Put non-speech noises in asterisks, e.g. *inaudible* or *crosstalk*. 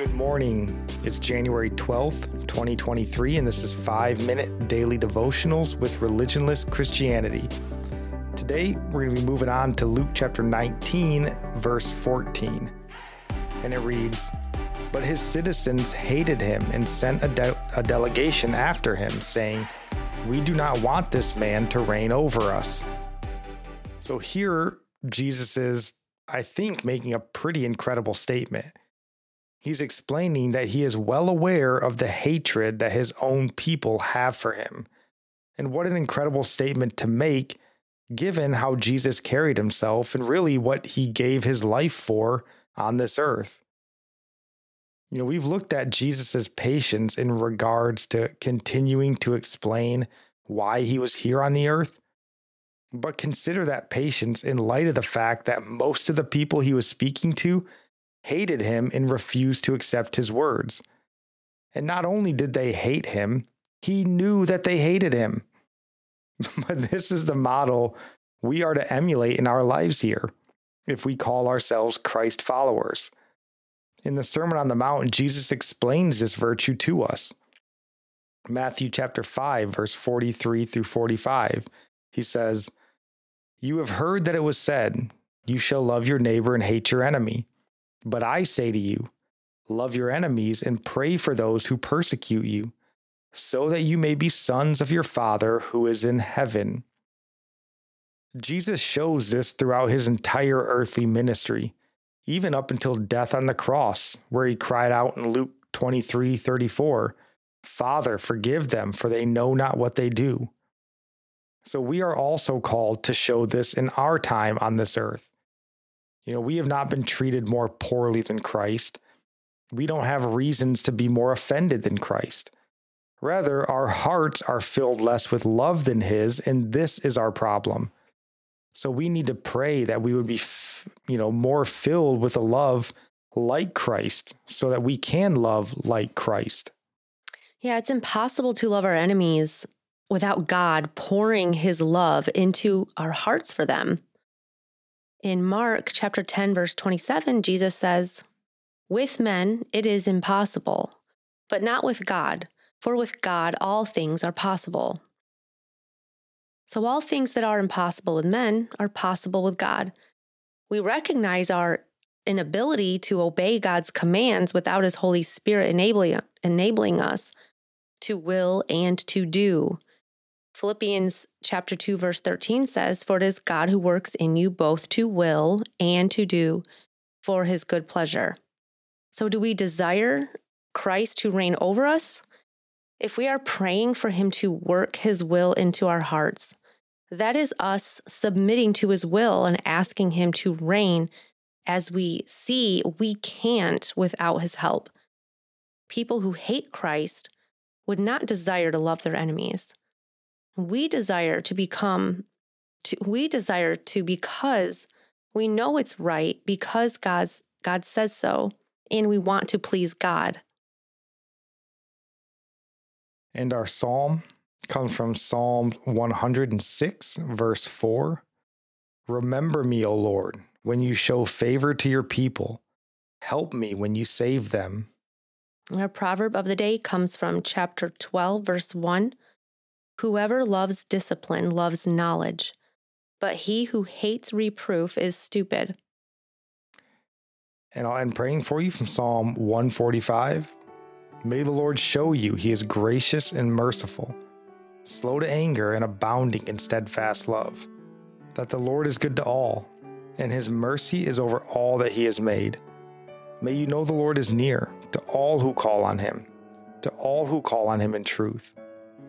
Good morning. It's January 12th, 2023, and this is 5 Minute Daily Devotionals with Religionless Christianity. Today, we're going to be moving on to Luke chapter 19, verse 14. And it reads But his citizens hated him and sent a, de- a delegation after him, saying, We do not want this man to reign over us. So here, Jesus is, I think, making a pretty incredible statement. He's explaining that he is well aware of the hatred that his own people have for him. And what an incredible statement to make, given how Jesus carried himself and really what he gave his life for on this earth. You know, we've looked at Jesus' patience in regards to continuing to explain why he was here on the earth. But consider that patience in light of the fact that most of the people he was speaking to hated him and refused to accept his words. And not only did they hate him, he knew that they hated him. *laughs* but this is the model we are to emulate in our lives here if we call ourselves Christ followers. In the Sermon on the Mount, Jesus explains this virtue to us. Matthew chapter 5, verse 43 through 45, he says, You have heard that it was said, You shall love your neighbor and hate your enemy. But I say to you, love your enemies and pray for those who persecute you, so that you may be sons of your Father who is in heaven. Jesus shows this throughout his entire earthly ministry, even up until death on the cross, where he cried out in Luke 23 34, Father, forgive them, for they know not what they do. So we are also called to show this in our time on this earth. You know, we have not been treated more poorly than Christ. We don't have reasons to be more offended than Christ. Rather, our hearts are filled less with love than His, and this is our problem. So we need to pray that we would be, you know, more filled with a love like Christ so that we can love like Christ. Yeah, it's impossible to love our enemies without God pouring his love into our hearts for them. In Mark chapter 10, verse 27, Jesus says, With men it is impossible, but not with God, for with God all things are possible. So, all things that are impossible with men are possible with God. We recognize our inability to obey God's commands without His Holy Spirit enabling, enabling us to will and to do. Philippians chapter 2 verse 13 says, "For it is God who works in you both to will and to do for his good pleasure." So do we desire Christ to reign over us? If we are praying for him to work his will into our hearts, that is us submitting to his will and asking him to reign as we see we can't without his help. People who hate Christ would not desire to love their enemies we desire to become to, we desire to because we know it's right because God's God says so and we want to please God. And our psalm comes from Psalm 106 verse 4. Remember me, O Lord, when you show favor to your people. Help me when you save them. Our proverb of the day comes from chapter 12 verse 1. Whoever loves discipline loves knowledge, but he who hates reproof is stupid. And end praying for you from Psalm 145. May the Lord show you he is gracious and merciful, slow to anger and abounding in steadfast love, that the Lord is good to all, and his mercy is over all that he has made. May you know the Lord is near to all who call on him, to all who call on him in truth